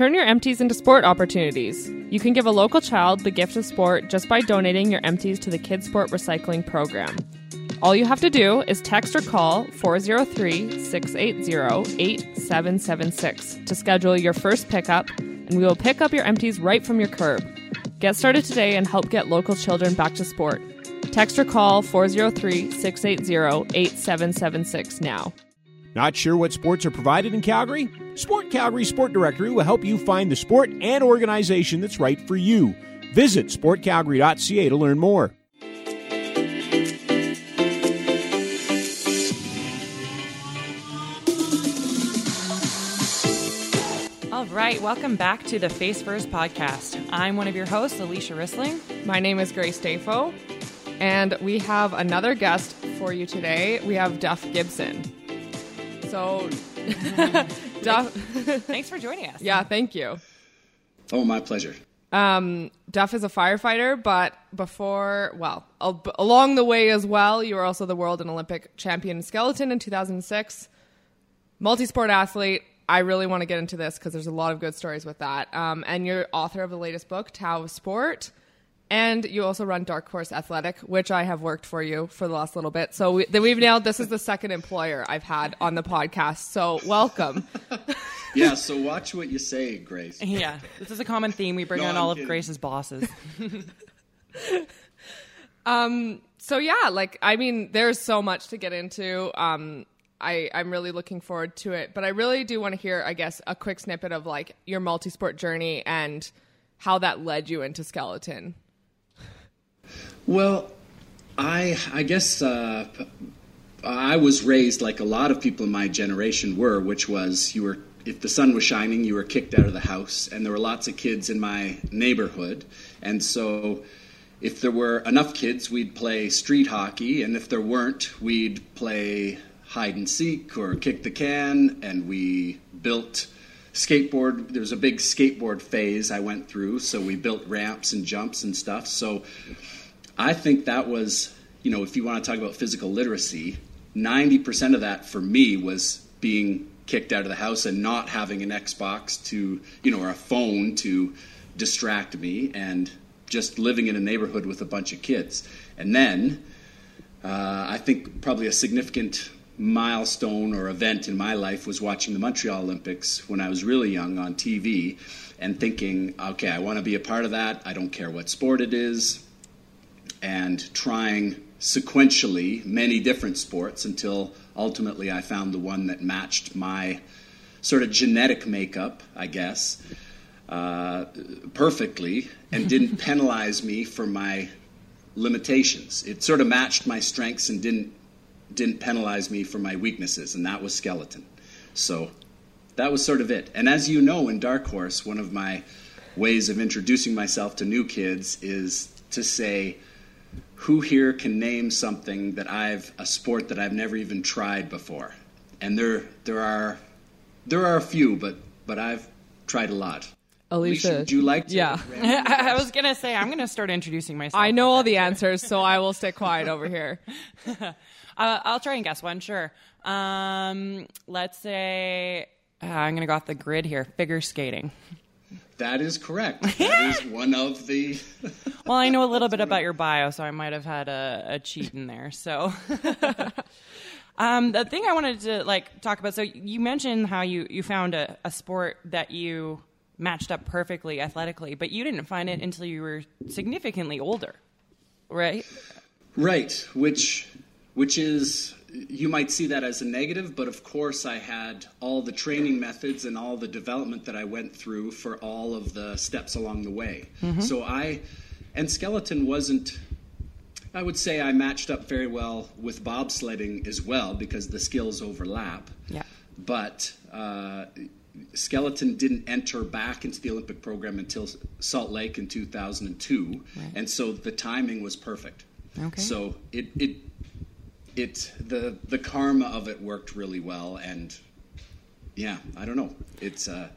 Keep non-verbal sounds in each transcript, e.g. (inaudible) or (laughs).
Turn your empties into sport opportunities. You can give a local child the gift of sport just by donating your empties to the Kids Sport Recycling Program. All you have to do is text or call 403 680 8776 to schedule your first pickup, and we will pick up your empties right from your curb. Get started today and help get local children back to sport. Text or call 403 680 8776 now. Not sure what sports are provided in Calgary? Sport Calgary Sport Directory will help you find the sport and organization that's right for you. Visit sportcalgary.ca to learn more. All right, welcome back to the Face First podcast. I'm one of your hosts, Alysia Rissling. My name is Grace Dafo, and we have another guest for you today. We have Duff Gibson. So, (laughs) Duff, Thanks for joining us. yeah, thank you. Oh, my pleasure. Um, Duff is a firefighter, but before, well, al- along the way as well, you were also the world and Olympic champion skeleton in 2006. Multi-sport athlete. I really want to get into this because there's a lot of good stories with that. Um, and you're author of the latest book, Tao of Sport. And you also run Dark Horse Athletic, which I have worked for you for the last little bit. So we, then we've nailed this is the second employer I've had on the podcast. So welcome. (laughs) Yeah, so watch what you say, Grace. Yeah, this is a common theme. We bring No, on I'm all of. Grace's bosses. (laughs) um, so yeah, like I mean, there's so much to get into. Um, I I'm really looking forward to it, but I really do want to hear, I guess, a quick snippet of like your multi-sport journey and how that led you into skeleton. Well, I I guess uh, I was raised like a lot of people in my generation were, which was you were if the sun was shining, you were kicked out of the house, and there were lots of kids in my neighborhood, and so. If there were enough kids, we'd play street hockey, and if there weren't, we'd play hide and seek or kick the can, and we built skateboard. There was a big skateboard phase I went through, so we built ramps and jumps and stuff. So I think that was, you know, if you want to talk about physical literacy, 90% of that for me was being kicked out of the house and not having an Xbox to, you know, or a phone to distract me and just living in a neighborhood with a bunch of kids. And then uh, I think probably a significant milestone or event in my life was watching the Montreal Olympics when I was really young on TV and thinking, okay, I want to be a part of that. I don't care what sport it is and trying sequentially many different sports until ultimately I found the one that matched my sort of genetic makeup, I guess, uh, perfectly and (laughs) didn't penalize me for my limitations. It sort of matched my strengths and didn't didn't penalize me for my weaknesses, and that was skeleton. So that was sort of it. And as you know, in Dark Horse, one of my ways of introducing myself to new kids is to say, who here can name something that I've a sport that I've never even tried before? And there there are there are a few, but but I've tried a lot. Alysia, would you like to? Yeah. (laughs) I was gonna say I'm gonna start introducing myself. I know all the answers, so I will stay quiet over here. (laughs) Uh, I'll try and guess one. Sure. Um, let's say uh, I'm gonna go off the grid here. Figure skating. That is correct. (laughs) That is one of the. (laughs) Well, I know a little bit about your bio, so I might have had a, a cheat in there. So, (laughs) um, the thing I wanted to like talk about. So you mentioned how you you found a, a sport that you matched up perfectly athletically, but you didn't find it until you were significantly older, right? Right, which which is you might see that as a negative, but of course I had all the training methods and all the development that I went through for all of the steps along the way. So I and skeleton wasn't I would say I matched up very well with bobsledding as well because the skills overlap. Yeah. But uh, skeleton didn't enter back into the Olympic program until Salt Lake in 2002, and so the timing was perfect. Okay. So it it it the the karma of it worked really well, and yeah, I don't know. It's uh,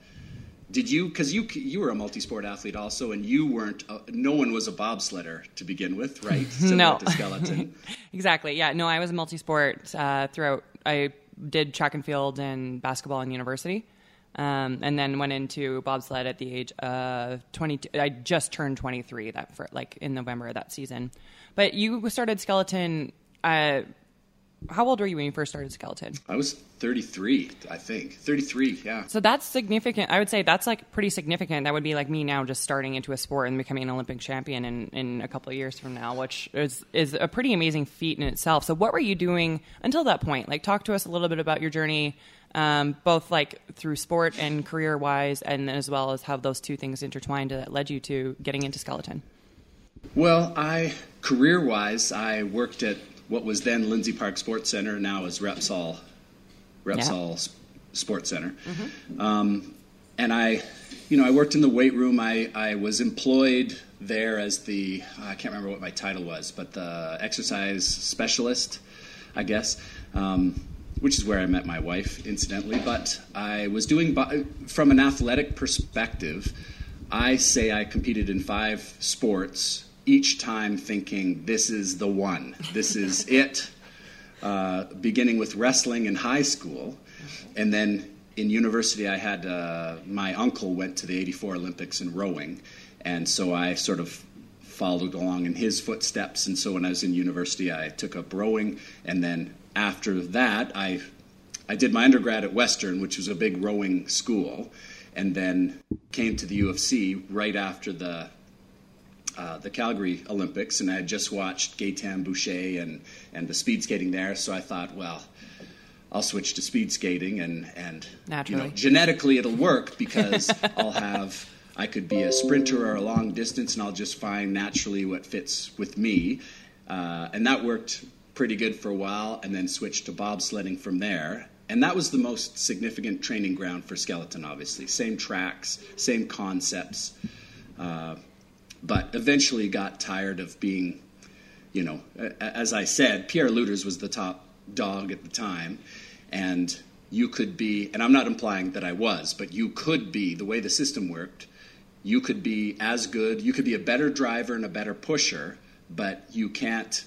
did you because you you were a multi-sport athlete also, and you weren't. Uh, no one was a bobsledder to begin with, right? (laughs) Similar No. to skeleton. (laughs) Exactly. Yeah. No, I was a multi-sport uh, throughout. I did track and field and basketball in university, Um, and then went into bobsled at the age of 22. I just turned 23 that for like in November of that season. But you started skeleton. Uh, how old were you when you first started skeleton? I was 33, I think. 33, yeah. So that's significant. I would say that's like pretty significant. That would be like me now just starting into a sport and becoming an Olympic champion in, in a couple of years from now, which is, is a pretty amazing feat in itself. So what were you doing until that point? Like talk to us a little bit about your journey, um, both like through sport and career wise, and as well as how those two things intertwined that led you to getting into skeleton. Well, I career wise, I worked at what was then Lindsay Park Sports Center, now is Repsol, Repsol yeah. Sports Center. Mm-hmm. Um, and I, you know, I worked in the weight room. I, I was employed there as the, I can't remember what my title was, but the exercise specialist, I guess, um, which is where I met my wife, incidentally. But I was doing, from an athletic perspective, I say I competed in five sports each time thinking, this is the one, this is (laughs) it. Uh, beginning with wrestling in high school, and then in university, I had uh, my uncle went to the '84 Olympics in rowing, and so I sort of followed along in his footsteps. And so when I was in university, I took up rowing, and then after that, I I did my undergrad at Western, which was a big rowing school, and then came to the U of C right after the uh, the Calgary Olympics, and I had just watched Gaetan Boucher and, and the speed skating there, so I thought, well, I'll switch to speed skating, and and Naturally. you know, genetically it'll work because (laughs) I'll have I could be a sprinter or a long distance, and I'll just find naturally what fits with me, uh, and that worked pretty good for a while, and then switched to bobsledding from there. And that was the most significant training ground for skeleton, obviously. Same tracks, same concepts. Uh, but eventually got tired of being, you know, as I said, Pierre Lueders was the top dog at the time, and you could be, and I'm not implying that I was, but you could be, the way the system worked, you could be as good, you could be a better driver and a better pusher, but you can't,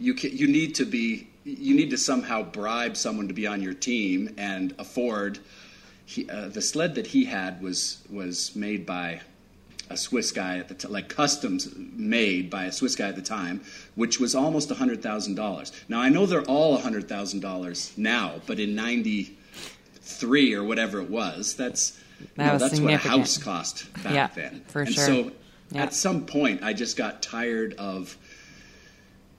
you, can, you need to be, you need to somehow bribe someone to be on your team and afford. He, uh, the sled that he had was was made by a Swiss guy at the t- like customs made by a Swiss guy at the time, which was almost hundred thousand dollars. Now I know they're all hundred thousand dollars now, but in '93 or whatever it was, that's that know, that's what a house cost back yeah, then. For and sure. so yeah. at some point, I just got tired of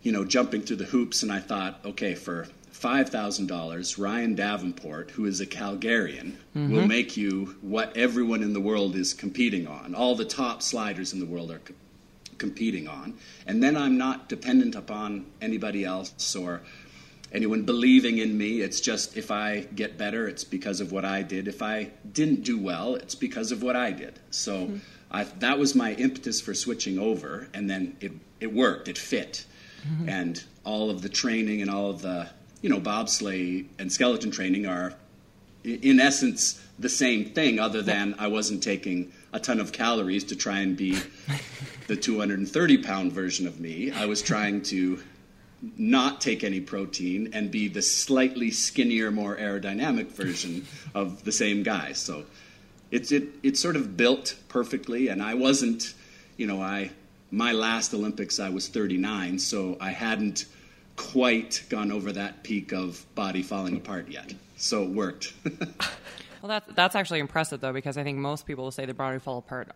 you know jumping through the hoops, and I thought, okay, for $5,000, Ryan Davenport, who is a Calgarian, mm-hmm. will make you what everyone in the world is competing on. All the top sliders in the world are co- competing on. And then I'm not dependent upon anybody else or anyone believing in me. It's just if I get better, it's because of what I did. If I didn't do well, it's because of what I did. So mm-hmm. I, that was my impetus for switching over. And then it, it worked, it fit. Mm-hmm. And all of the training and all of the you know, bobsleigh and skeleton training are, in essence, the same thing, other than I wasn't taking a ton of calories to try and be (laughs) the 230 pound version of me. I was trying to not take any protein and be the slightly skinnier, more aerodynamic version (laughs) of the same guy. So it's it it's sort of built perfectly, and I wasn't, you know, I my last Olympics I was 39, so I hadn't quite gone over that peak of body falling apart yet. So it worked. (laughs) well, that's that's actually impressive though, because I think most people will say the body fall apart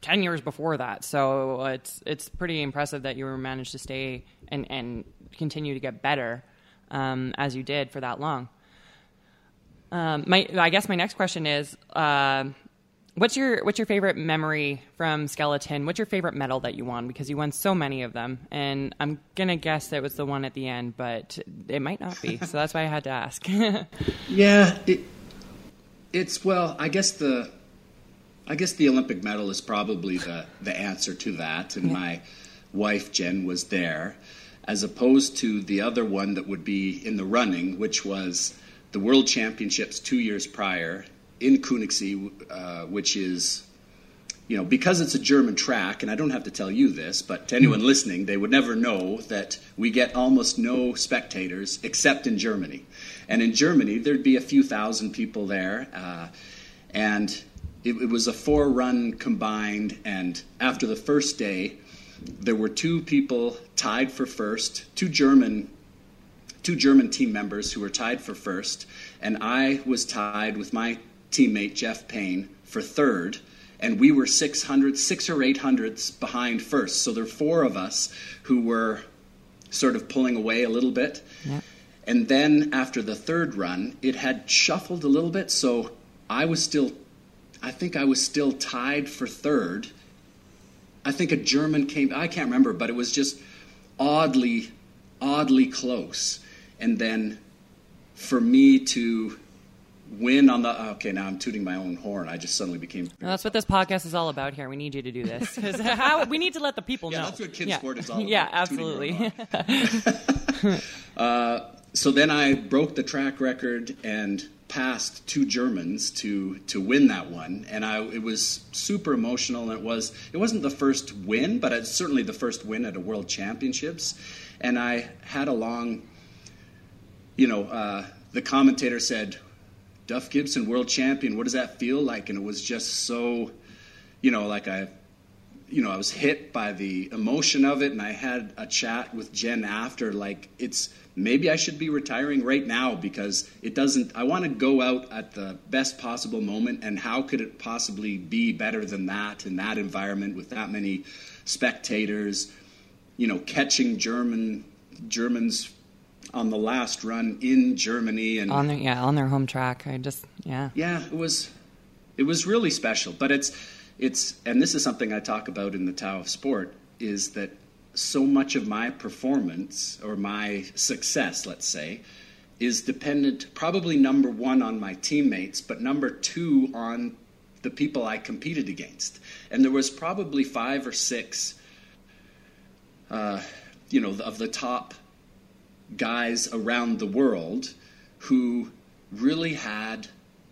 ten years before that. So it's it's pretty impressive that you managed to stay and and continue to get better um, as you did for that long. Um, my I guess my next question is. Uh, What's your what's your favorite memory from Skeleton? What's your favorite medal that you won? Because you won so many of them, and I'm gonna guess that was the one at the end, but it might not be. (laughs) so that's why I had to ask. (laughs) yeah, it, it's well, I guess the I guess the Olympic medal is probably the the answer to that, and yeah. my wife Jen was there, as opposed to the other one that would be in the running, which was the World Championships two years prior in Königssee, uh, which is, you know, because it's a German track, and I don't have to tell you this, but to anyone listening, they would never know that we get almost no spectators except in Germany. And in Germany, there'd be a few thousand people there. Uh, and it, it was a four run combined. And after the first day, there were two people tied for first, two German two German team members who were tied for first, and I was tied with my teammate Jeff Payne for third, and we were 600, six or eight hundredths behind first. So there were four of us who were sort of pulling away a little bit. Yep. And then after the third run, it had shuffled a little bit, so I was still, I think I was still tied for third. I think a German came, I can't remember, but it was just oddly, oddly close. And then for me to win on the okay now i'm tooting my own horn. I just suddenly became well, that's what this podcast is all about here. We need you to do this. (laughs) Because we need to let the people yeah, know. that's what kids yeah. sport is all (laughs) about yeah absolutely. (laughs) uh, so then I broke the track record and passed two Germans to to win that one, and I it was super emotional. And it was it wasn't the first win, but it's certainly the first win at a World Championships. And I had a long, you know, uh, the commentator said, "Duff Gibson, World Champion. What does that feel like?" And it was just so, you know, like I you know, I was hit by the emotion of it, and I had a chat with Jen after. Like, it's maybe I should be retiring right now because it doesn't. I want to go out at the best possible moment, and how could it possibly be better than that in that environment with that many spectators? You know, catching German Germans on the last run in Germany and on their yeah on their home track. I just yeah yeah it was it was really special, but it's it's and this is something I talk about in the Tao of Sport is that so much of my performance or my success, let's say, is dependent probably number one on my teammates, but number two on the people I competed against. And there was probably five or six, uh, you know, of the top guys around the world who really had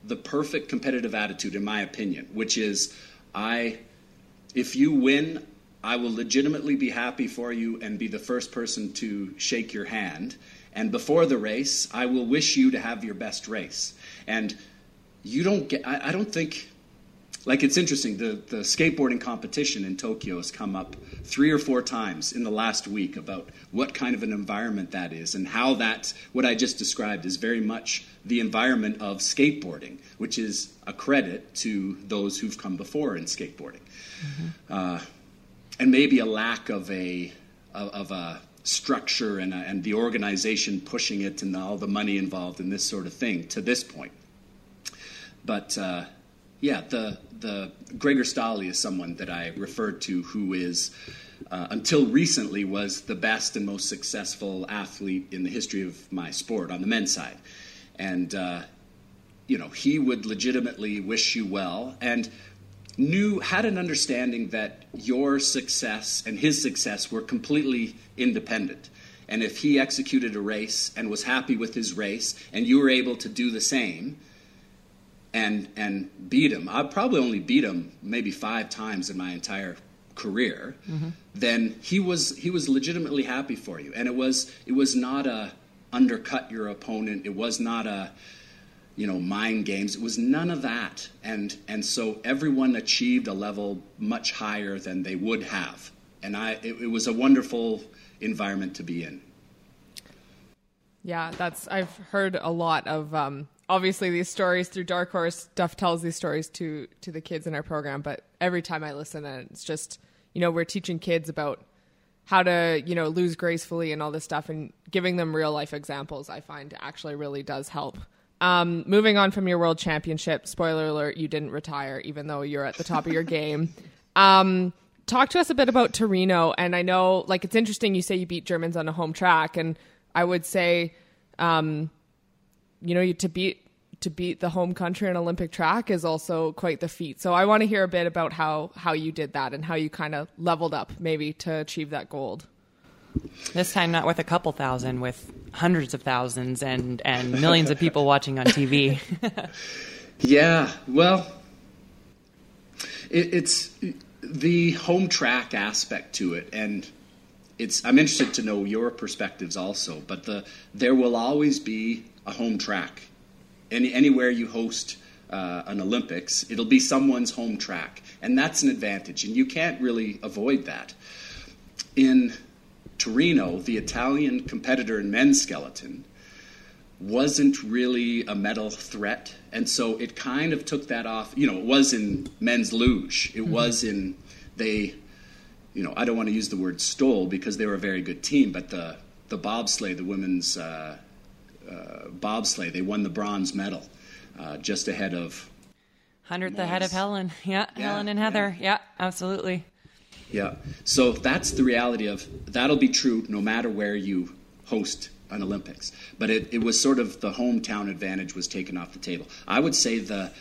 the perfect competitive attitude, in my opinion, which is I, if you win, I will legitimately be happy for you and be the first person to shake your hand. And before the race, I will wish you to have your best race. And you don't get, I, I don't think, like it's interesting, the, the skateboarding competition in Tokyo has come up three or four times in the last week about what kind of an environment that is and how that, what I just described, is very much the environment of skateboarding, which is a credit to those who've come before in skateboarding. Mm-hmm. Uh, and maybe a lack of a of, a structure and, a, and the organization pushing it and all the money involved in this sort of thing to this point. But uh, yeah, the the Gregor Stahli is someone that I referred to who is. Uh, until recently, was the best and most successful athlete in the history of my sport on the men's side, and uh, you know he would legitimately wish you well. And knew had an understanding that your success and his success were completely independent. And if he executed a race and was happy with his race, and you were able to do the same and and beat him, I probably only beat him maybe five times in my entire career. Mm-hmm. Then he was he was legitimately happy for you, and it was it was not a undercut your opponent. It was not a you know, mind games. It was none of that. And, and so everyone achieved a level much higher than they would have. And I, it, it was a wonderful environment to be in. Yeah, that's, I've heard a lot of, um, obviously these stories through Dark Horse. Duff tells these stories to, to the kids in our program, but every time I listen, and it's just, you know, we're teaching kids about how to you know lose gracefully and all this stuff and giving them real life examples i find actually really does help um, moving on from your world championship, spoiler alert, you didn't retire, even though you're at the top of your (laughs) game. Um, talk to us a bit about Torino. And I know, like, it's interesting you say you beat Germans on a home track. And I would say, um, you know, to beat to beat the home country on Olympic track is also quite the feat. So I want to hear a bit about how how you did that and how you kind of leveled up maybe to achieve that gold. This time, not with a couple thousand, with hundreds of thousands and, and millions of people watching on TV. (laughs) yeah, well, it, it's the home track aspect to it, and it's. I'm interested to know your perspectives also. But the there will always be a home track. Any anywhere you host uh, an Olympics, it'll be someone's home track. And that's an advantage, and you can't really avoid that. In Torino, the Italian competitor in men's skeleton wasn't really a medal threat, and so it kind of took that off. You know, it was in men's luge, it mm-hmm. was in they. You know, I don't want to use the word stole because they were a very good team, but the the bobsleigh, the women's uh, uh, bobsleigh, they won the bronze medal uh, just ahead of hundredth ahead of Helen. (laughs) Yeah, yeah Helen and Heather. Yeah. yeah, absolutely. Yeah. So that's the reality of that'll be true no matter where you host an Olympics. But it, it was sort of the hometown advantage was taken off the table. I would say the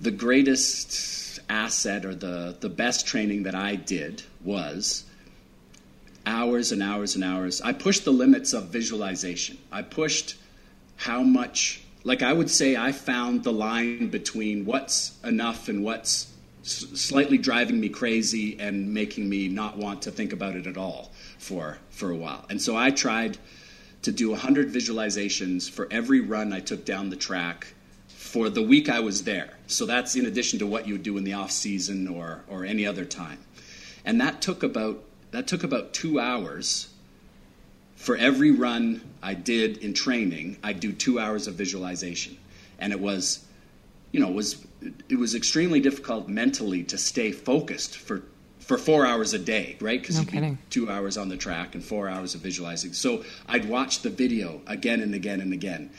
the greatest asset or the, the best training that I did was hours and hours and hours. I pushed the limits of visualization. I pushed how much like I would say I found the line between what's enough and what's slightly driving me crazy and making me not want to think about it at all for for a while. And so I tried to do 100 visualizations for every run I took down the track for the week I was there. So that's in addition to what you would do in the off season or or any other time. And that took about that took about 2 hours for every run I did in training, I'd do 2 hours of visualization. And it was you know, it was it was extremely difficult mentally to stay focused for for four hours a day, right? Because no kidding. two hours on the track and four hours of visualizing. So I'd watch the video again and again and again.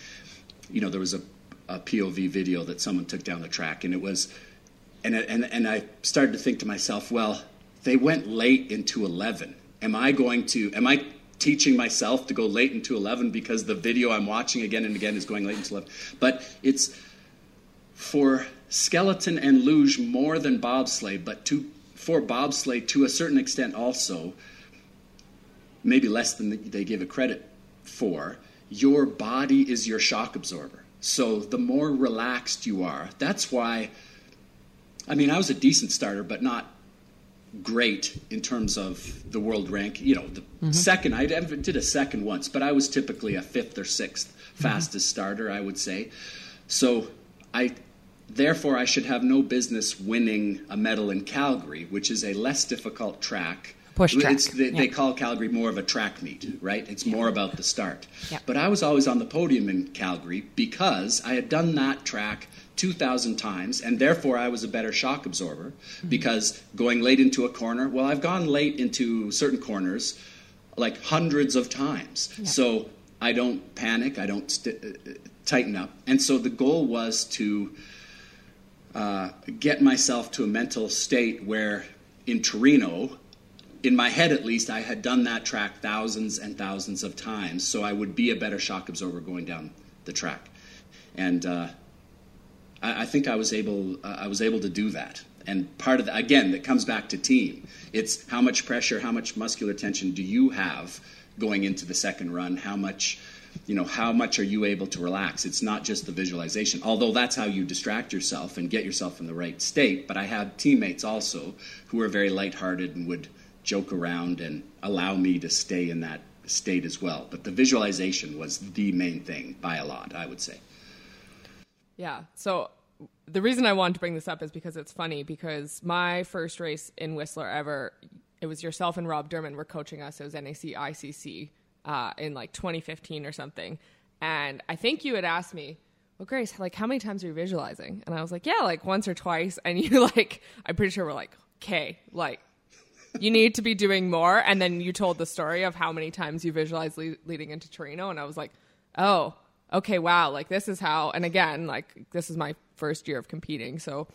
You know, there was a, a POV video that someone took down the track, and it was, and and and I started to think to myself, well, they went late into eleven. Am I going to? Am I teaching myself to go late into 11 because the video I'm watching again and again is going late into 11. But it's for skeleton and luge more than bobsleigh, but to, for bobsleigh to a certain extent also, maybe less than they give it credit for, your body is your shock absorber. So the more relaxed you are, that's why. I mean, I was a decent starter, but not great in terms of the world rank. You know, the mm-hmm. second I did a second once, but I was typically a fifth or 6th mm-hmm. fastest mm-hmm. starter, I would say. So I therefore I should have no business winning a medal in Calgary, which is a less difficult track. Push track. They, they, call Calgary more of a track meet, right? It's more about the start. But I was always on the podium in Calgary because I had done that track 2,000 times, and therefore I was a better shock absorber mm-hmm. because going late into a corner, well, I've gone late into certain corners like hundreds of times. Yeah. So I don't panic, I don't st- uh, tighten up. And so the goal was to uh, get myself to a mental state where in Torino, in my head at least, I had done that track thousands and thousands of times, so I would be a better shock absorber going down the track. And uh, I, I, think I was able, uh, I was able to do that. And part of that, again, that comes back to team. It's how much pressure, how much muscular tension do you have going into the second run? How much you know how much are you able to relax it's not just the visualization although that's how you distract yourself and get yourself in the right state but i had teammates also who were very lighthearted and would joke around and allow me to stay in that state as well but the visualization was the main thing by a lot i would say yeah so the reason i wanted to bring this up is because it's funny because my first race in whistler ever it was yourself and rob durman were coaching us it was nac icc uh, in like 2015 or something. And I think you had asked me, well, Grace, like, how many times are you visualizing? And I was like, yeah, like once or twice. And you (laughs) like, I'm pretty sure we're like, okay, like, you need to be doing more. And then you told the story of how many times you visualized le- leading into Torino. And I was like, oh, okay, wow, like this is how. And again, like, this is my first year of competing. So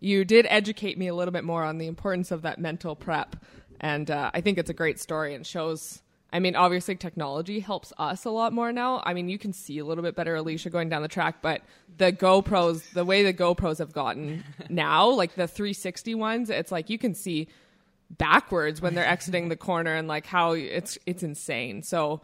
you did educate me a little bit more on the importance of that mental prep. And uh, I think it's a great story and shows I mean, obviously, technology helps us a lot more now. I mean, you can see a little bit better Alysia going down the track, but the GoPros, the way the GoPros have gotten (laughs) now, like the 360 ones, it's like you can see backwards when they're exiting the corner and like how it's it's insane. So,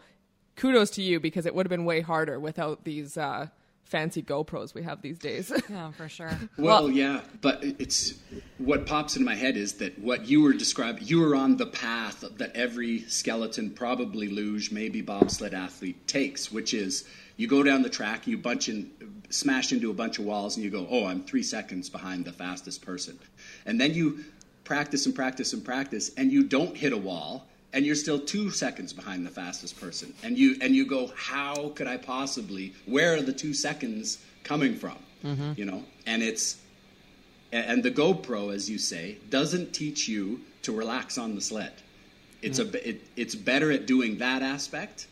kudos to you because it would have been way harder without these uh, fancy GoPros we have these days. (laughs) yeah, for sure. Well, well, yeah, but it's what pops into my head is that what you were describing, you were on the path that every skeleton, probably luge, maybe bobsled athlete takes, which is you go down the track, you bunch in smash into a bunch of walls and you go, oh, I'm three seconds behind the fastest person. And then you practice and practice and practice and you don't hit a wall and you're still two seconds behind the fastest person. And you, and you go, how could I possibly, where are the two seconds coming from? Mm-hmm. You know, and it's, and the GoPro, as you say, doesn't teach you to relax on the sled. It's mm-hmm. a, it, it's better at doing that aspect.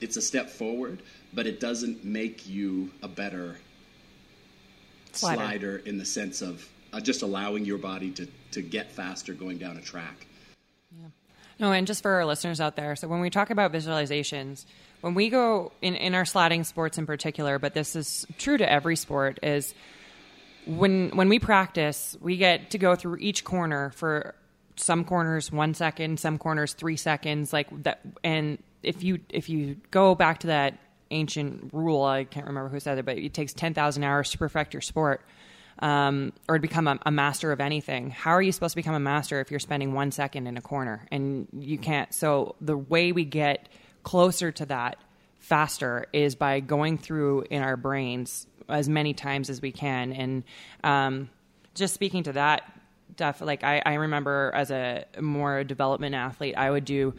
It's a step forward, but it doesn't make you a better slider, slider in the sense of uh, just allowing your body to, to get faster going down a track. Yeah. No, and just for our listeners out there, so when we talk about visualizations, when we go in, in our sliding sports in particular, but this is true to every sport, is when when we practice, we get to go through each corner for some corners one second, some corners three seconds, like that. And if you if you go back to that ancient rule, I can't remember who said it, but it takes ten thousand hours to perfect your sport um, or to become a, a, master of anything. How are you supposed to become a master if you're spending one second in a corner and you can't? So the way we get closer to that faster is by going through in our brains as many times as we can. And um, just speaking to that, Duff, like I, I remember as a more development athlete, I would do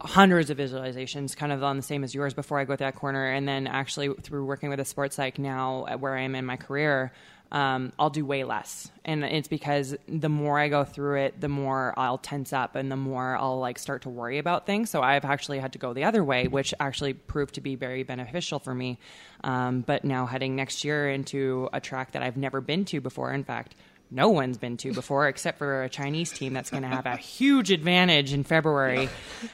hundreds of visualizations, kind of on the same as yours before I go to that corner. And then actually through working with a sports psych now, where I am in my career, um, I'll do way less. And it's because the more I go through it, the more I'll tense up and the more I'll like start to worry about things. So I've actually had to go the other way, which actually proved to be very beneficial for me. Um, but now heading next year into a track that I've never been to before. In fact, no one's been to before, except for a Chinese team that's going to have a (laughs) huge advantage in February.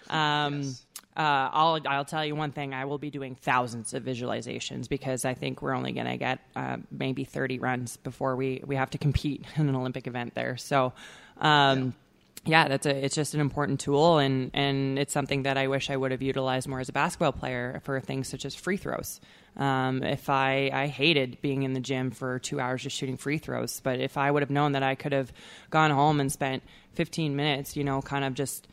Um, yes uh, I'll I'll tell you one thing. I will be doing thousands of visualizations because I think we're only going to get uh, maybe 30 runs before we we have to compete (laughs) in an Olympic event there. So. Um, yeah. yeah, that's a. It's just an important tool, and and it's something that I wish I would have utilized more as a basketball player for things such as free throws. Um, if I I hated being in the gym for two hours just shooting free throws, but if I would have known that I could have gone home and spent 15 minutes, you know, kind of just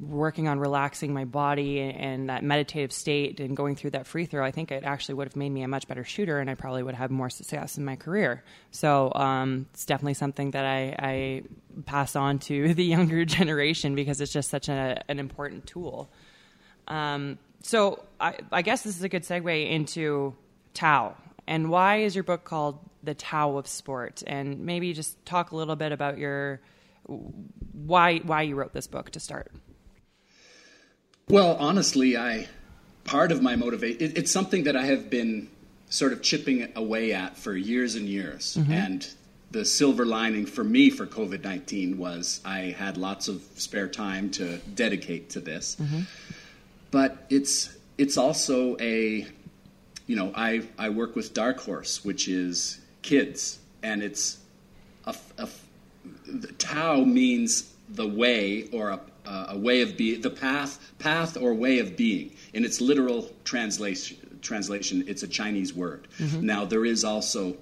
working on relaxing my body and that meditative state and going through that free throw, I think it actually would have made me a much better shooter and I probably would have more success in my career. So um, it's definitely something that I, I, pass on to (laughs) the younger generation because it's just such a, an important tool. Um, so I, I guess this is a good segue into Tao. And why is your book called The Tao of Sport? And maybe just talk a little bit about your why why you wrote this book to start. Well, honestly, I part of my motivation it, it's something that I have been sort of chipping away at for years and years, mm-hmm. and the silver lining for me for COVID nineteen was I had lots of spare time to dedicate to this. Mm-hmm. But it's it's also a you know I I work with Dark Horse, which is kids, and it's a, a Tao means the way or a uh, a way of being, the path, path or way of being. In its literal translation, translation it's a Chinese word. Mm-hmm. Now there is also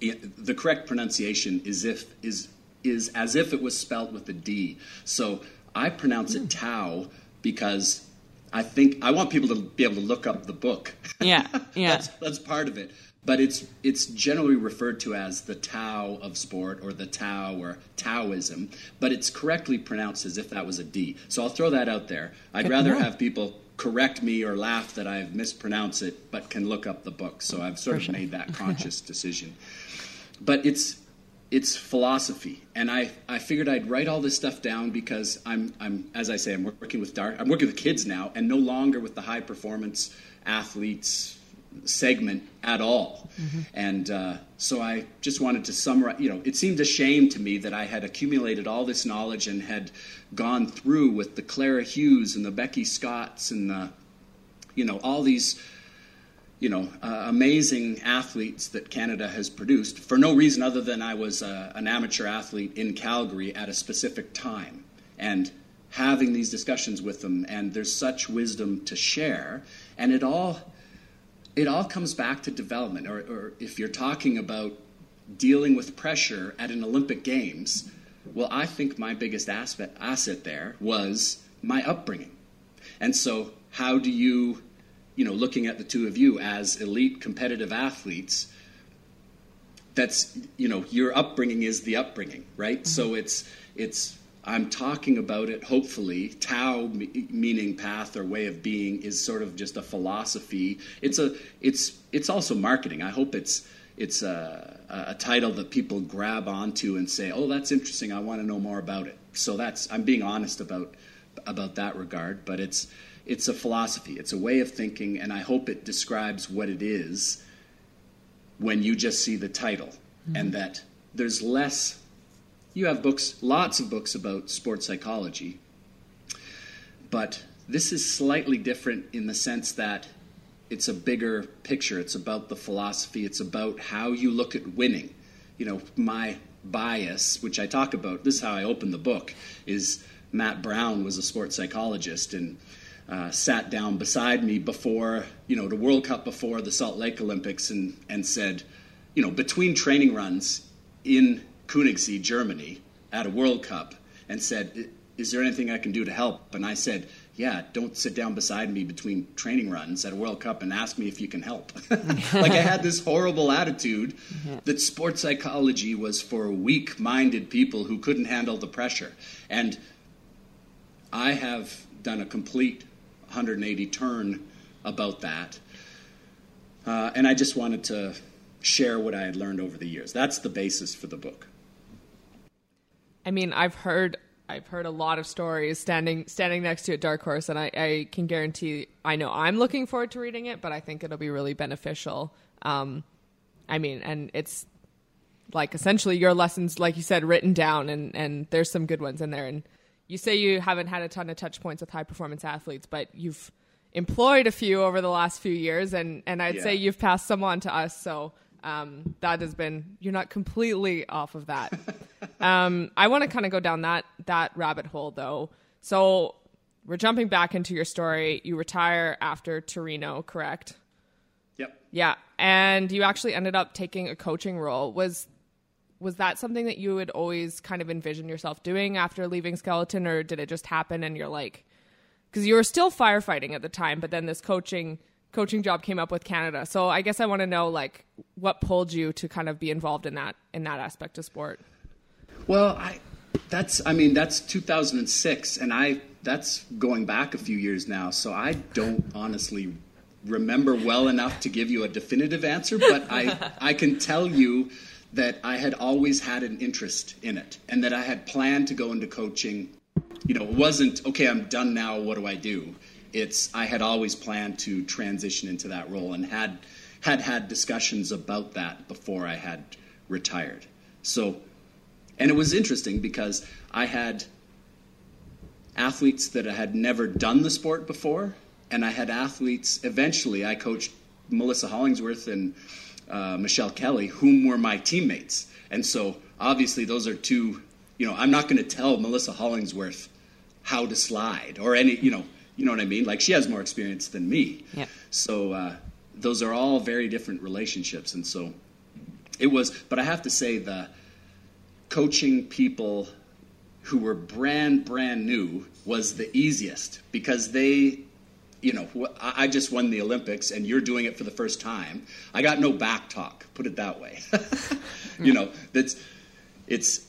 the correct pronunciation is if is is as if it was spelled with a D. So I pronounce it Tao because I think I want people to be able to look up the book. Yeah, (laughs) yeah. that's, that's part of it but it's it's generally referred to as the Tao of sport or the Tao or Taoism, but it's correctly pronounced as if that was a D. So I'll throw that out there. I'd rather have people correct me or laugh that I've mispronounced it, but can look up the book. So I've sort of sure. made (laughs) that conscious decision. But it's it's philosophy, and I, I figured I'd write all this stuff down because I'm I'm as I say I'm working with dark I'm working with kids now, and no longer with the high performance athletes segment at all. Mm-hmm. And uh, so I just wanted to summarize, you know, it seemed a shame to me that I had accumulated all this knowledge and had gone through with the Clara Hughes and the Becky Scotts and the, you know, all these, you know, uh, amazing athletes that Canada has produced for no reason other than I was uh, an amateur athlete in Calgary at a specific time. And having these discussions with them, and there's such wisdom to share, and it all it all comes back to development. Or, or if you're talking about dealing with pressure at an Olympic Games, well, I think my biggest aspect, asset there was my upbringing. And so, how do you, you know, looking at the two of you as elite competitive athletes, that's you know your upbringing is the upbringing, right? Mm-hmm. So it's it's I'm talking about it. Hopefully, Tao meaning path or way of being is sort of just a philosophy. It's a it's it's also marketing. I hope it's it's a, a title that people grab onto and say, "Oh, that's interesting. I want to know more about it." So that's I'm being honest about about that regard, but it's it's a philosophy. It's a way of thinking, and I hope it describes what it is when you just see the title, mm-hmm. and that there's less. You have books, lots of books about sports psychology, but this is slightly different in the sense that it's a bigger picture. It's about the philosophy. It's about how you look at winning. You know, my bias, which I talk about, this is how I open the book, is Matt Brown was a sports psychologist and uh, sat down beside me before, you know, the World Cup before the Salt Lake Olympics and, and said, you know, between training runs in Königssee, Germany, at a World Cup, and said, is there anything I can do to help? And I said, yeah, don't sit down beside me between training runs at a World Cup and ask me if you can help. (laughs) like I had this horrible attitude that sports psychology was for weak minded people who couldn't handle the pressure. And I have done a complete 180 turn about that. Uh, and I just wanted to share what I had learned over the years. That's the basis for the book. I mean, I've heard I've heard a lot of stories standing standing next to a dark horse, and I, I can guarantee I know I'm looking forward to reading it, but I think it'll be really beneficial. Um, I mean, and it's like essentially your lessons, like you said, written down, and and there's some good ones in there. And you say you haven't had a ton of touch points with high performance athletes, but you've employed a few over the last few years, and and I'd yeah. say you've passed some on to us. So um, that has been you're not completely off of that. (laughs) um, I want to kind of go down that that rabbit hole though. So we're jumping back into your story. You retire after Torino, correct? Yep. Yeah, and you actually ended up taking a coaching role. Was was that something that you had always kind of envisioned yourself doing after leaving Skeleton, or did it just happen and you're like, because you were still firefighting at the time, but then this coaching coaching job came up with Canada. So I guess I want to know like what pulled you to kind of be involved in that in that aspect of sport. Well, I that's I mean that's 2006 and I that's going back a few years now. So I don't honestly remember well enough to give you a definitive answer, but I (laughs) I can tell you that I had always had an interest in it and that I had planned to go into coaching. You know, it wasn't okay, I'm done now, what do I do? it's I had always planned to transition into that role and had had had discussions about that before I had retired. So, and it was interesting because I had athletes that had never done the sport before, and I had athletes. Eventually, I coached Melissa Hollingsworth and uh, Michelle Kelly, whom were my teammates, and so obviously those are two. You know, I'm not going to tell Melissa Hollingsworth how to slide or any. You know you know what I mean? Like she has more experience than me. Yeah. So uh, those are all very different relationships, and so it was. But I have to say the coaching people who were brand brand new was the easiest because they you know i just won the olympics and you're doing it for the first time. I got no back talk put it that way. (laughs) Hmm. You know that's it's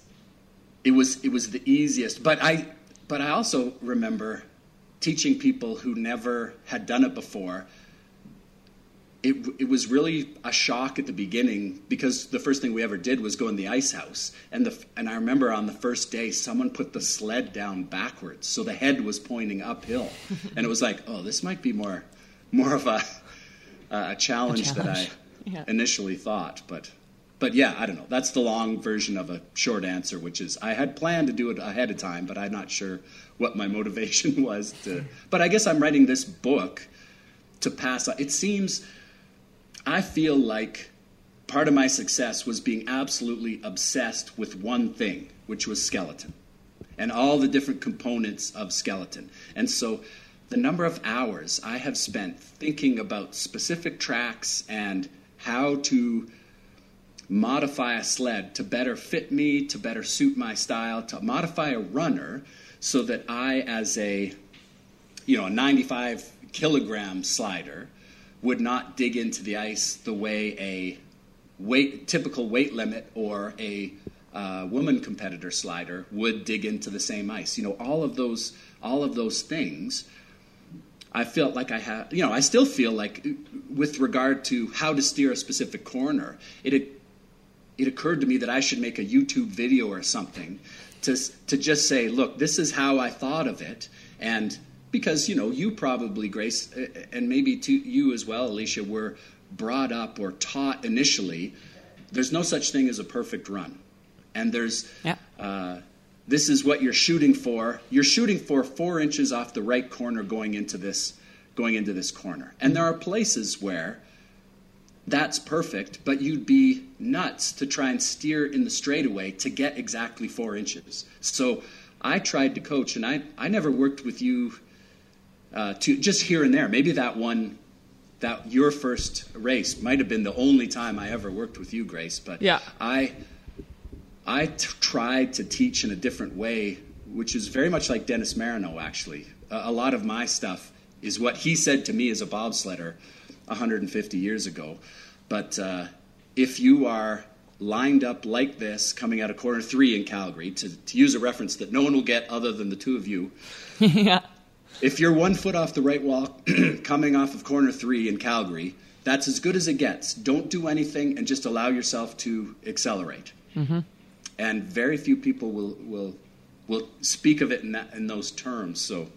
it was it was the easiest. But i but i also remember teaching people who never had done it before, it, it was really a shock at the beginning because the first thing we ever did was go in the ice house. And, the, and I remember on the first day, someone put the sled down backwards. So the head was pointing uphill. (laughs) and it was like, oh, this might be more, more of a, a, challenge, a challenge. that I (laughs) yeah. initially thought. But, but yeah, I don't know. That's the long version of a short answer, which is I had planned to do it ahead of time, but I'm not sure what my motivation (laughs) was to. But I guess I'm writing this book to pass. It seems, I feel like part of my success was being absolutely obsessed with one thing, which was skeleton and all the different components of skeleton. And so the number of hours I have spent thinking about specific tracks and how to modify a sled to better fit me, to better suit my style, to modify a runner so that I, as a you know a 95 kilogram slider, would not dig into the ice the way a weight typical weight limit or a uh, woman competitor slider would dig into the same ice. You know, all of those all of those things. I felt like I had, you know, I still feel like, with regard to how to steer a specific corner, it it occurred to me that I should make a YouTube video or something to to just say, look, this is how I thought of it, and because you know you probably Grace and maybe to you as well, Alysia, were brought up or taught initially. There's no such thing as a perfect run, and there's yeah. uh, this is what you're shooting for. You're shooting for four inches off the right corner going into this going into this corner, and there are places where that's perfect, but you'd be nuts to try and steer in the straightaway to get exactly four inches. So I tried to coach, and I, I never worked with you uh, to just here and there. Maybe that one, that your first race might have been the only time I ever worked with you, Grace. But yeah. I I t- tried to teach in a different way, which is very much like Dennis Marineau. Actually, uh, a lot of my stuff is what he said to me as a bobsledder 150 years ago. But uh, if you are lined up like this coming out of corner three in Calgary, to, to use a reference that no one will get other than the two of you. (laughs) yeah. If you're one foot off the right wall (clears throat) coming off of corner three in Calgary, that's as good as it gets. Don't do anything and just allow yourself to accelerate. Mm-hmm. And very few people will, will, will speak of it in, that, in those terms. So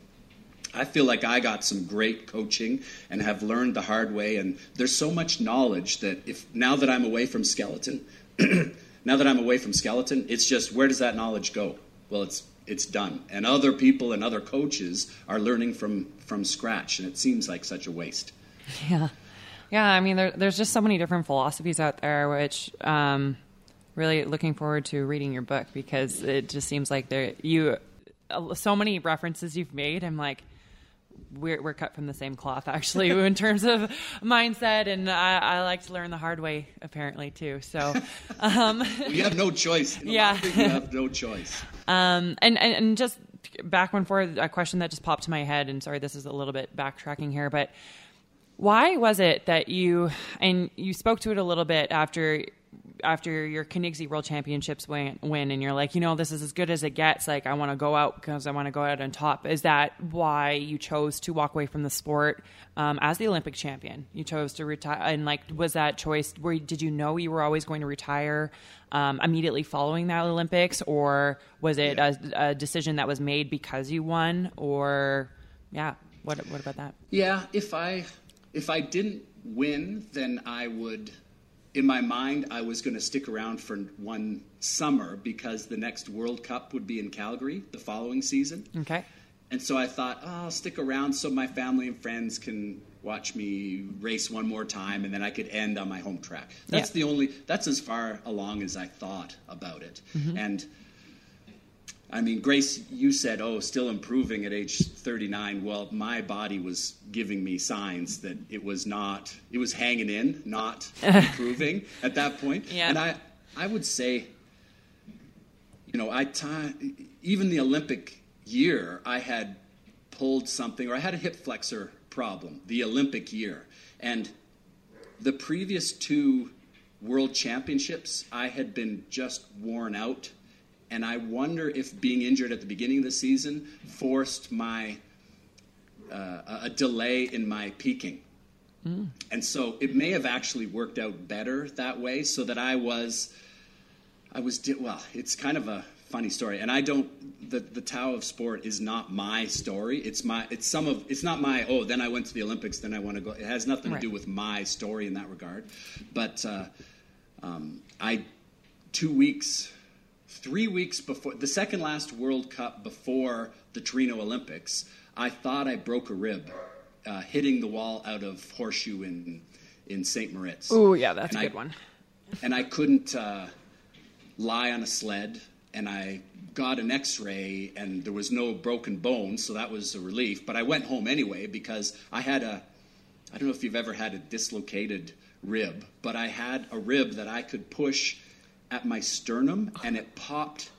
I feel like I got some great coaching and have learned the hard way. And there's so much knowledge that if now that I'm away from skeleton, (clears throat) now that I'm away from skeleton, it's just where does that knowledge go? Well, it's it's done, and other people and other coaches are learning from from scratch, and it seems like such a waste. Yeah, yeah. I mean, there, there's just so many different philosophies out there, which. Um, really looking forward to reading your book because it just seems like there you so many references you've made. I'm like, we're, we're cut from the same cloth actually in terms of mindset and I, I, like to learn the hard way apparently too so (laughs) um, you have no choice. Yeah. you have no choice. Um, and, and, and just back one forward a question that just popped to my head and sorry this is a little bit backtracking here but why was it that you and you spoke to it a little bit after after your Königssee World Championships win, win, and you're like, you know, this is as good as it gets. Like, I want to go out because I want to go out on top. Is that why you chose to walk away from the sport um, as the Olympic champion? You chose to retire, and like, was that choice? Where did you know you were always going to retire um, immediately following that Olympics, or was it yeah. a, a decision that was made because you won? Or yeah, what what about that? Yeah, if I if I didn't win, then I would in my mind, I was going to stick around for one summer because the next World Cup would be in Calgary the following season. Okay. And so I thought, oh, I'll stick around so my family and friends can watch me race one more time and then I could end on my home track. That's yeah. the only, that's as far along as I thought about it. Mm-hmm. And I mean, Grace, you said, oh, still improving at age 39. Well, my body was giving me signs that it was not, it was hanging in, not (laughs) improving at that point. Yeah. And I, I would say, you know, I t- even the Olympic year, I had pulled something, or I had a hip flexor problem, the Olympic year. And the previous two world championships, I had been just worn out and I wonder if being injured at the beginning of the season forced my uh, a delay in my peaking. Mm. And so it may have actually worked out better that way, so that I was, I was well. It's kind of a funny story, and I don't. The the Tao of sport is not my story. It's my. It's some of. It's not my. Oh, then I went to the Olympics. Then I want to go. It has nothing right. to do with my story in that regard. But uh, um, I, two weeks three weeks before the second last World Cup before the Torino Olympics, I thought I broke a rib uh, hitting the wall out of horseshoe in in St. Moritz. Oh yeah, that's and a good I, one. And I couldn't uh, lie on a sled, and I got an X-ray, and there was no broken bone, so that was a relief. But I went home anyway because I had a I don't know if you've ever had a dislocated rib, but I had a rib that I could push at my sternum and it popped.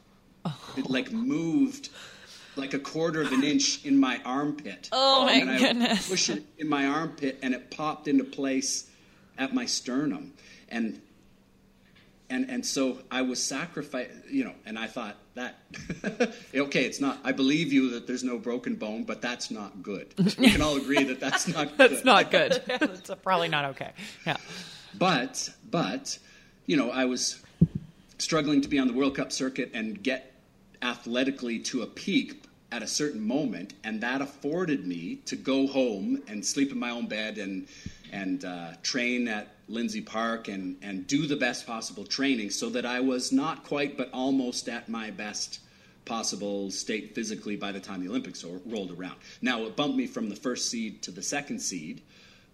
It like moved like a quarter of an (laughs) inch in my armpit. Oh my and I goodness! Push it in my armpit and it popped into place at my sternum, and and and so I was sacrificed, you know, and I thought that (laughs) okay, it's not. I believe you that there's no broken bone, but that's not good. We can all agree that that's (laughs) not. That's good. not good. it's probably not okay. Yeah. But but you know, I was struggling to be on the World Cup circuit and get athletically to a peak at a certain moment, and that afforded me to go home and sleep in my own bed and and uh, train at Lindsay Park and, and do the best possible training so that I was not quite but almost at my best possible state physically by the time the Olympics rolled around. Now it bumped me from the first seed to the second seed,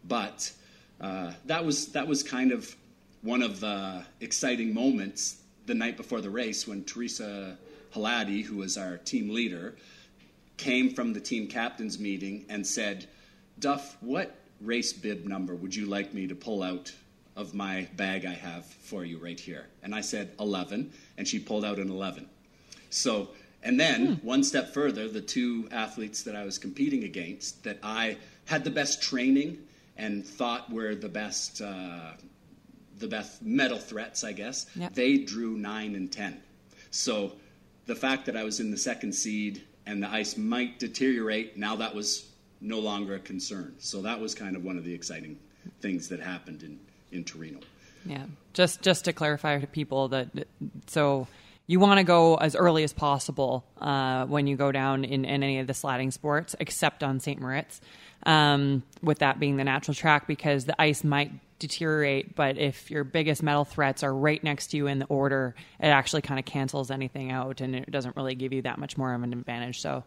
but uh, that was that was kind of one of the exciting moments the night before the race when Teresa Haladi, who was our team leader, came from the team captains meeting and said, "Duff, what race bib number would you like me to pull out of my bag I have for you right here? And I said, 11. And she pulled out an 11. So, and then hmm. one step further, the two athletes that I was competing against that I had the best training and thought were the best, uh, the best medal threats, I guess, yep. they drew 9 and 10. So the fact that I was in the second seed and the ice might deteriorate, now that was no longer a concern. So that was kind of one of the exciting things that happened in, in Torino. Yeah. Just just to clarify to people that so you want to go as early as possible uh, when you go down in, in, any of the sliding sports, except on St. Moritz. Um, with that being the natural track, because the ice might deteriorate, but if your biggest medal threats are right next to you in the order, it actually kind of cancels anything out and it doesn't really give you that much more of an advantage. So,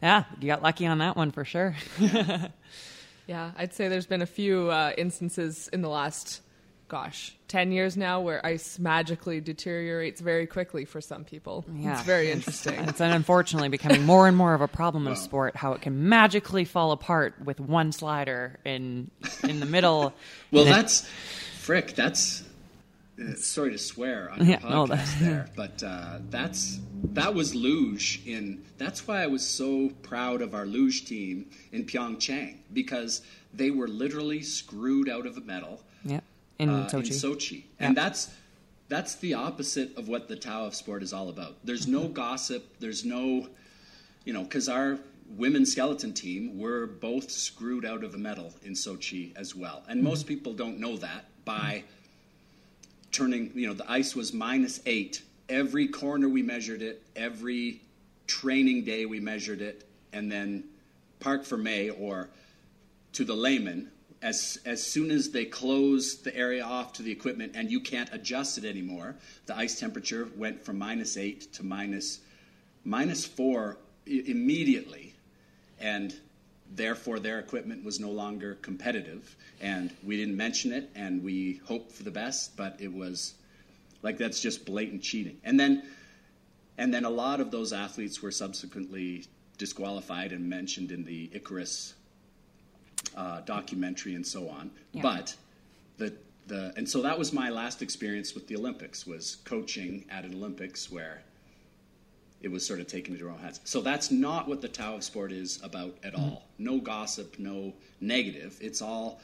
yeah, you got lucky on that one for sure. (laughs) yeah, I'd say there's been a few uh, instances in the last gosh, 10 years now where ice magically deteriorates very quickly for some people. Yeah. It's very interesting. it's unfortunately becoming more and more of a problem in (laughs) sport how it can magically fall apart with one slider in in the middle. (laughs) well, that's frick, that's uh, sorry to swear on your yeah, podcast no, there, but uh, that's that was luge in that's why I was so proud of our luge team in Pyeongchang because they were literally screwed out of a medal. Yeah in uh, Sochi. In Sochi. And that's that's the opposite of what the Tao of sport is all about. There's no gossip. There's no, you know, because our women's skeleton team were both screwed out of a medal in Sochi as well. And most mm-hmm. people don't know that by turning, you know, the ice was minus eight. Every corner we measured it, every training day we measured it, and then Park for Fermé or to the layman as, as soon as they close the area off to the equipment and you can't adjust it anymore, the ice temperature went from minus eight to minus, minus four I- immediately. And therefore, their equipment was no longer competitive. And we didn't mention it, and we hoped for the best, but it was like that's just blatant cheating. And then, and then a lot of those athletes were subsequently disqualified and mentioned in the Icarus uh, documentary and so on. Yeah. But the the and so that was my last experience with the Olympics was coaching at an Olympics where it was sort of taken into our own hands. So that's not what the Tao of Sport is about at mm-hmm. all. No gossip, no negative. It's all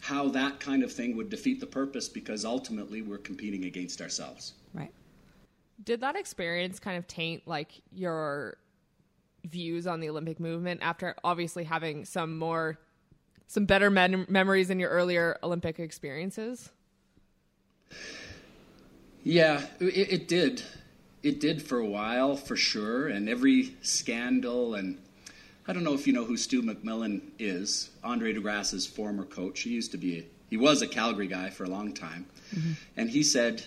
how that kind of thing would defeat the purpose because ultimately we're competing against ourselves. Right. Did that experience kind of taint like your views on the Olympic movement after obviously having some more some better memories in your earlier Olympic experiences? Yeah, it, it, did. It did for a while, for sure. And every scandal, and I don't know if you know who Stu McMillan is, Andre DeGrasse's former coach. He used to be, he was a Calgary guy for a long time. Mm-hmm. And he said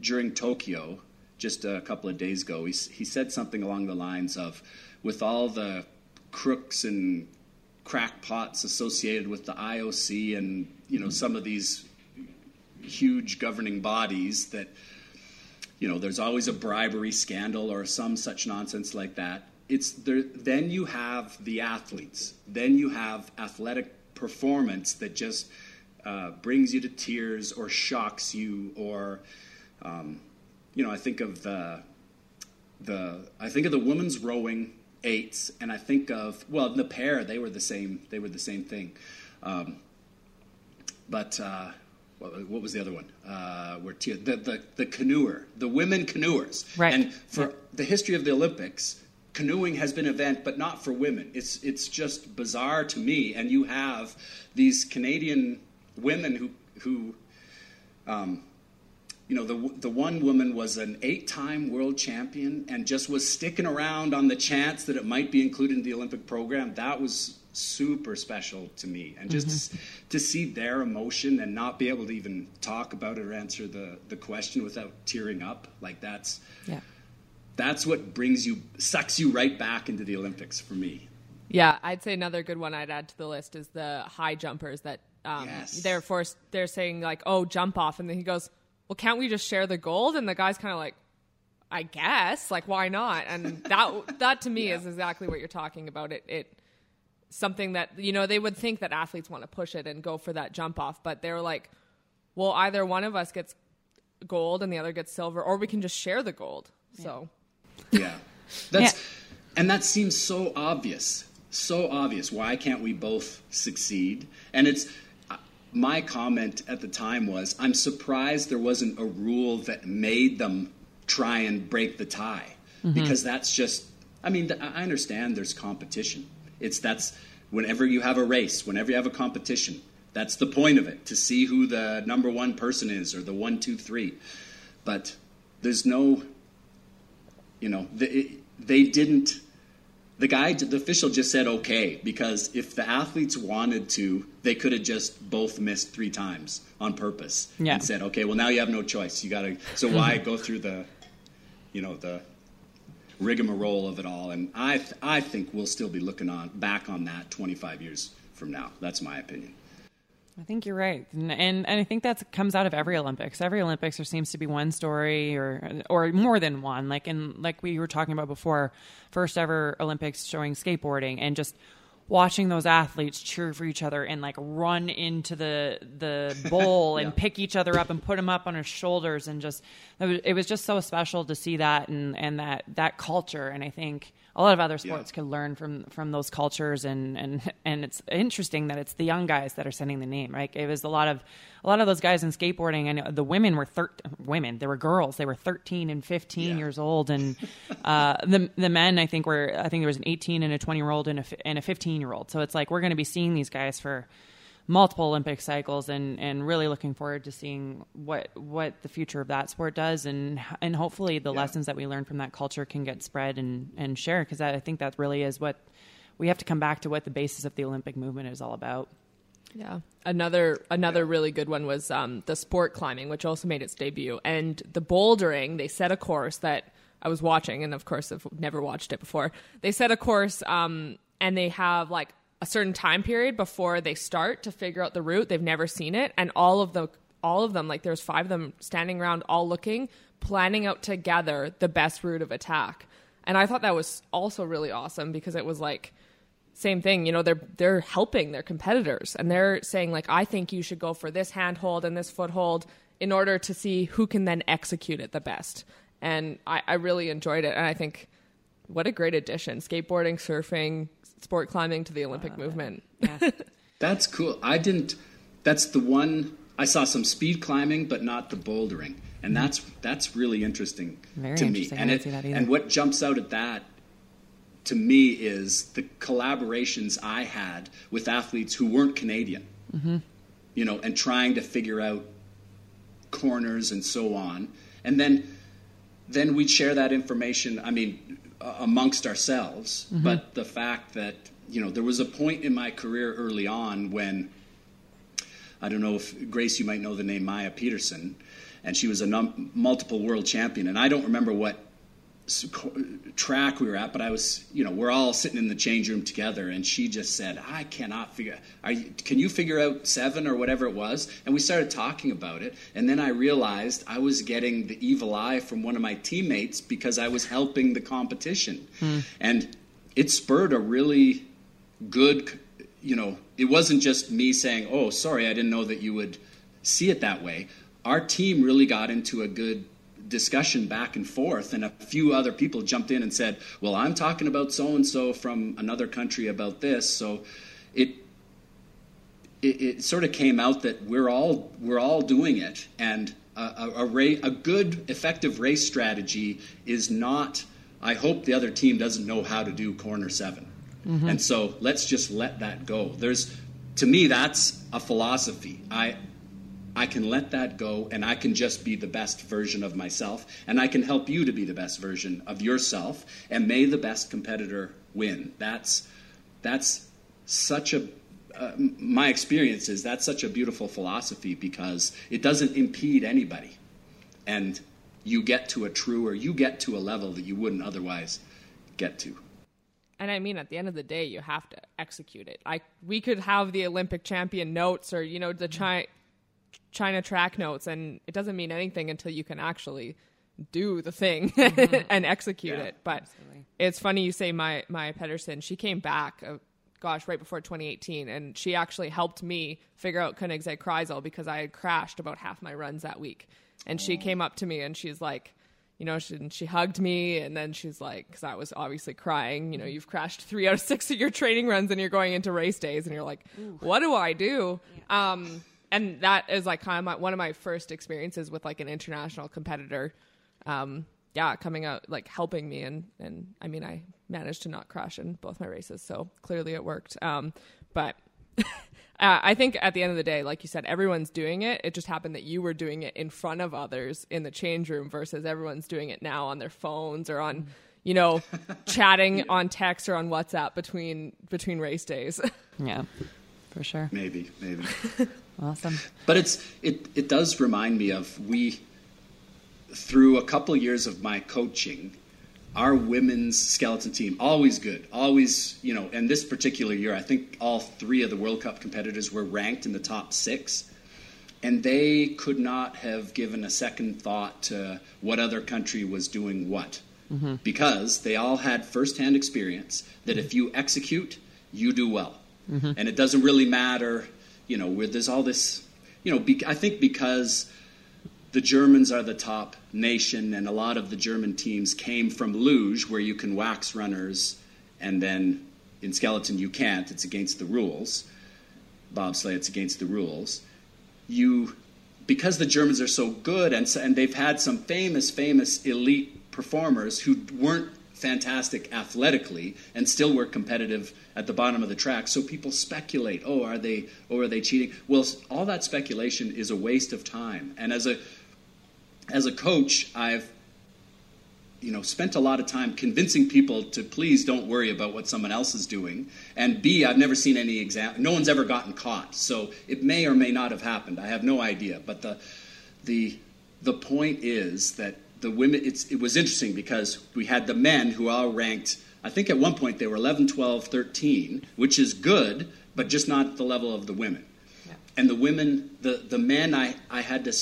during Tokyo, just a couple of days ago, he, he said something along the lines of, with all the crooks and crackpots associated with the IOC and you know some of these huge governing bodies that you know there's always a bribery scandal or some such nonsense like that. It's there then you have the athletes. Then you have athletic performance that just uh, brings you to tears or shocks you or um, you know I think of the the I think of the women's rowing eights, and I think of well, the pair they were the same. They were the same thing. Um, but uh, what was the other one? Uh, where the, the the canoer, the women canoers, right? And for yeah. the history of the Olympics, canoeing has been an event, but not for women. It's it's just bizarre to me. And you have these Canadian women who who, um, you know, the the one woman was an eight-time world champion and just was sticking around on the chance that it might be included in the Olympic program. That was super special to me and just mm-hmm. to see their emotion and not be able to even talk about it or answer the, the question without tearing up like that's yeah that's what brings you sucks you right back into the olympics for me yeah i'd say another good one i'd add to the list is the high jumpers that um, yes. they're forced they're saying like oh jump off and then he goes well can't we just share the gold? And the guy's kind of like i guess like why not? And that (laughs) that to me yeah. is exactly what you're talking about. It it something that you know they would think that athletes want to push it and go for that jump off but they're like well either one of us gets gold and the other gets silver or we can just share the gold. Yeah. so. Yeah. (laughs) That's yeah. and that seems so obvious so obvious why can't we both succeed? And it's my comment at the time was i'm surprised there wasn't a rule that made them try and break the tie mm-hmm. because that's just i mean i understand there's competition it's that's whenever you have a race, whenever you have a competition, that's the point of it to see who the number one person is or the one, two, three. But there's no, you know, they, they didn't. The guy, the official just said okay because if the athletes wanted to, they could have just both missed three times on purpose yeah. and said, okay, well now you have no choice. You got to. So why mm-hmm. go through the, you know, the rigmarole of it all. And I, th- I think we'll still be looking on back on that 25 years from now. That's my opinion. I think you're right, and, and, and I think that comes out of every Olympics. Every Olympics, there seems to be one story, or or more than one. Like in like we were talking about before, first ever Olympics showing skateboarding, and just watching those athletes cheer for each other and like run into the the (laughs) bowl yeah. and pick each other up and put them up on their shoulders and just it was, it was, just so special to see that and and that that culture and I think a lot of other sports yeah. could learn from from those cultures and and (laughs) and it's interesting that it's the young guys that are sending the name right it was a lot of a lot of those guys in skateboarding and the women were thir- women they were girls they were 13 and 15 yeah. years old and (laughs) uh, the the men I think were I think there was an 18 and a 20 year old and a and a 15 year old so it's like we're going to be seeing these guys for multiple Olympic cycles and, and really looking forward to seeing what what the future of that sport does and and hopefully the yeah. lessons that we learn from that culture can get spread and and shared because I think that really is what we have to come back to what the basis of the Olympic movement is all about. Yeah. Another another really good one was um, the sport climbing, which also made its debut, and the bouldering. They set a course that I was watching, and of course, I've never watched it before. They set a course, um, and they have like a certain time period before they start to figure out the route. They've never seen it, and all of the all of them, like there's five of them standing around, all looking, planning out together the best route of attack. And I thought that was also really awesome because it was like same thing, you know, they're they're helping their competitors and they're saying like I think you should go for this handhold and this foothold in order to see who can then execute it the best. And I, I really enjoyed it and I think what a great addition. Skateboarding, surfing, sport climbing to the Olympic movement. Yeah. (laughs) that's cool. I didn't. That's the one I saw some speed climbing, but not the bouldering, and that's that's really interesting Very to interesting. me. And it, and what jumps out at that to me is the collaborations I had with athletes who weren't Canadian. Mm-hmm. You know, and trying to figure out corners and so on, and then then we'd share that information. I mean, amongst ourselves, mm-hmm. but the fact that you know there was a point in my career early on when I don't know if Grace, you might know the name Maya Pedersen, and she was a num- multiple world champion, and I don't remember what track we were at, but I was, you know, we're all sitting in the change room together, and she just said, "I cannot figure. You, can you figure out seven or whatever it was?" And we started talking about it, and then I realized I was getting the evil eye from one of my teammates because I was helping the competition, hmm. and it spurred a really good, you know, it wasn't just me saying, "Oh, sorry, I didn't know that you would see it that way." Our team really got into a good discussion back and forth, and a few other people jumped in and said, "Well, I'm talking about so and so from another country about this." So it it, it, sort of came out that we're all we're all doing it, and a, a, a, a good, effective race strategy is not. I hope the other team doesn't know how to do corner 7 mm-hmm. and so let's just let that go. There's, to me, that's a philosophy. I I can let that go and I can just be the best version of myself and I can help you to be the best version of yourself and may the best competitor win. That's that's such a uh, my experience is that's such a beautiful philosophy because it doesn't impede anybody. And you get to a truer, you get to a level that you wouldn't otherwise get to. And I mean, at the end of the day, you have to execute it. I we could have the Olympic champion notes or you know the China China track notes, and it doesn't mean anything until you can actually do the thing (laughs) mm-hmm. and execute yeah, it. But absolutely. it's funny you say my Maya Pedersen. She came back uh, gosh, right before 2018. And she actually helped me figure out Königssee Kreisel because I had crashed about half my runs that week. And she came up to me and she's like, you know, she, she hugged me and then she's like, because I was obviously crying, you know, you've crashed three out of six of your training runs and you're going into race days and you're like, what do I do? Yeah. Um, and that is like kind of my, one of my first experiences with like an international competitor. Um, yeah, coming out like helping me and and I mean I managed to not crash in both my races, so clearly it worked. Um, but (laughs) uh, I think at the end of the day, like you said, everyone's doing it. It just happened that you were doing it in front of others in the change room versus everyone's doing it now on their phones or on, you know, (laughs) chatting yeah. on text or on WhatsApp between between race days. (laughs) yeah, for sure. Maybe, maybe. Awesome. But it's it it does remind me of we through a couple years of my coaching our women's skeleton team always good always you know and this particular year i think all three of the world cup competitors were ranked in the top six and they could not have given a second thought to what other country was doing what mm-hmm. because they all had firsthand experience that if you execute you do well mm-hmm. and it doesn't really matter you know where there's all this you know be, i think because the Germans are the top nation, and a lot of the German teams came from luge, where you can wax runners, and then in skeleton you can't. It's against the rules. Bobsleigh, it's against the rules. You, because the Germans are so good, and, and they've had some famous, famous elite performers who weren't fantastic athletically and still were competitive at the bottom of the track. So people speculate, oh, are they, oh, are they cheating? Well, all that speculation is a waste of time. And as a as a coach, I've you know spent a lot of time convincing people to please don't worry about what someone else is doing and b i've never seen any example no one's ever gotten caught so it may or may not have happened i have no idea but the the the point is that the women it was interesting because we had the men who all ranked i think at one point they were 11 12 13 which is good but just not the level of the women yeah. and the women the the men i i had to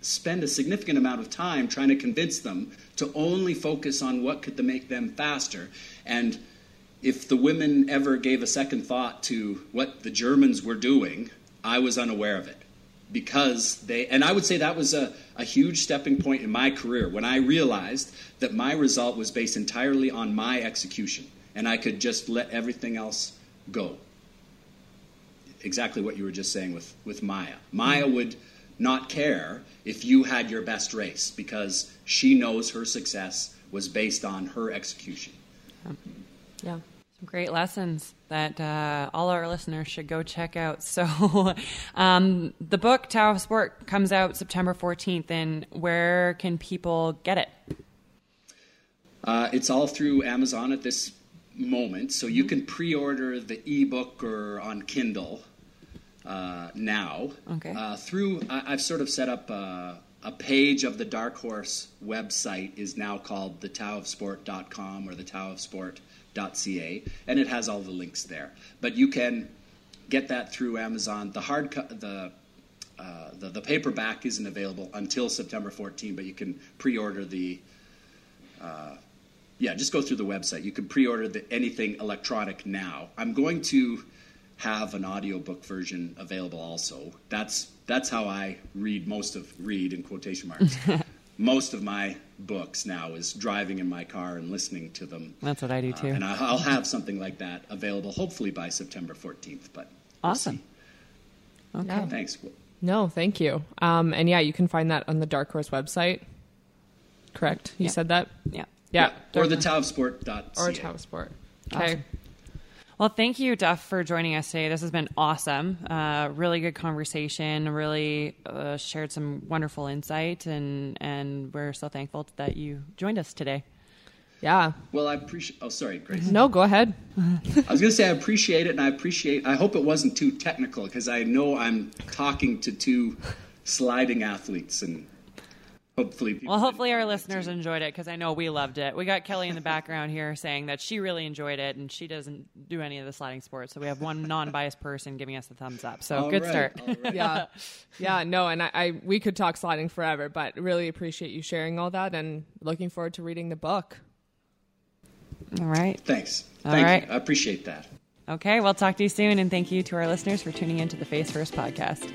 spend a significant amount of time trying to convince them to only focus on what could make them faster. And if the women ever gave a second thought to what the Germans were doing, I was unaware of it. Because they, and I would say that was a, a huge stepping point in my career when I realized that my result was based entirely on my execution and I could just let everything else go. Exactly what you were just saying with, with maya Maja mm-hmm. would not care if you had your best race because she knows her success was based on her execution. Yeah. yeah. Some great lessons that uh, all our listeners should go check out. (laughs) So, um, the book Tao of Sport comes out September 14th, and where can people get it? Uh, it's all through Amazon at this moment, so you can pre order the ebook or on Kindle uh, now. Okay. Uh, through, I, have sort of set up a, a, page of the Dark Horse website is now called thetaoofsport.com or and it has all the links there. But you can get that through Amazon. The hard co- the uh, the, the, paperback isn't available until September 14, but you can pre-order the. Uh, yeah, just go through the website. You can pre-order the, anything electronic now. I'm going to have an audiobook version available also. That's that's how I read most of read in quotation marks. (laughs) most of my books now is driving in my car and listening to them. That's what I do uh, too. Uh, and I'll have something like that available hopefully by September 14th, but Awesome. Yeah. Thanks. No, thank you. Um, and yeah, you can find that on the Dark Horse website. Correct. You Yeah. said that. Yeah. Yeah. Or the taosport.ca. or Tau Sport. Okay. Awesome. Well, thank you, Duff, for joining us today. This has been awesome. Uh, really good conversation. Really uh, shared some wonderful insight, and and we're so thankful that you joined us today. Yeah. Well, I appreciate. Oh, sorry, Grace. No, go ahead. I was going to say I appreciate it, and I appreciate. I hope it wasn't too technical because I know I'm talking to two sliding athletes, and hopefully, people Well, hopefully our enjoyed it, listeners enjoyed it because I know we loved it. We got Kelly in the background here saying that she really enjoyed it, and she doesn't do any of the sliding sports. So we have one non-biased person giving us the thumbs up. So All good right, start. all right. (laughs) Yeah. Yeah. No, and I, I we could talk sliding forever, but really appreciate you sharing all that and looking forward to reading the book. All right. Thanks. All Thank right. you. I appreciate that. Okay. We'll talk to you soon, and thank you to our listeners for tuning in to the Face First podcast.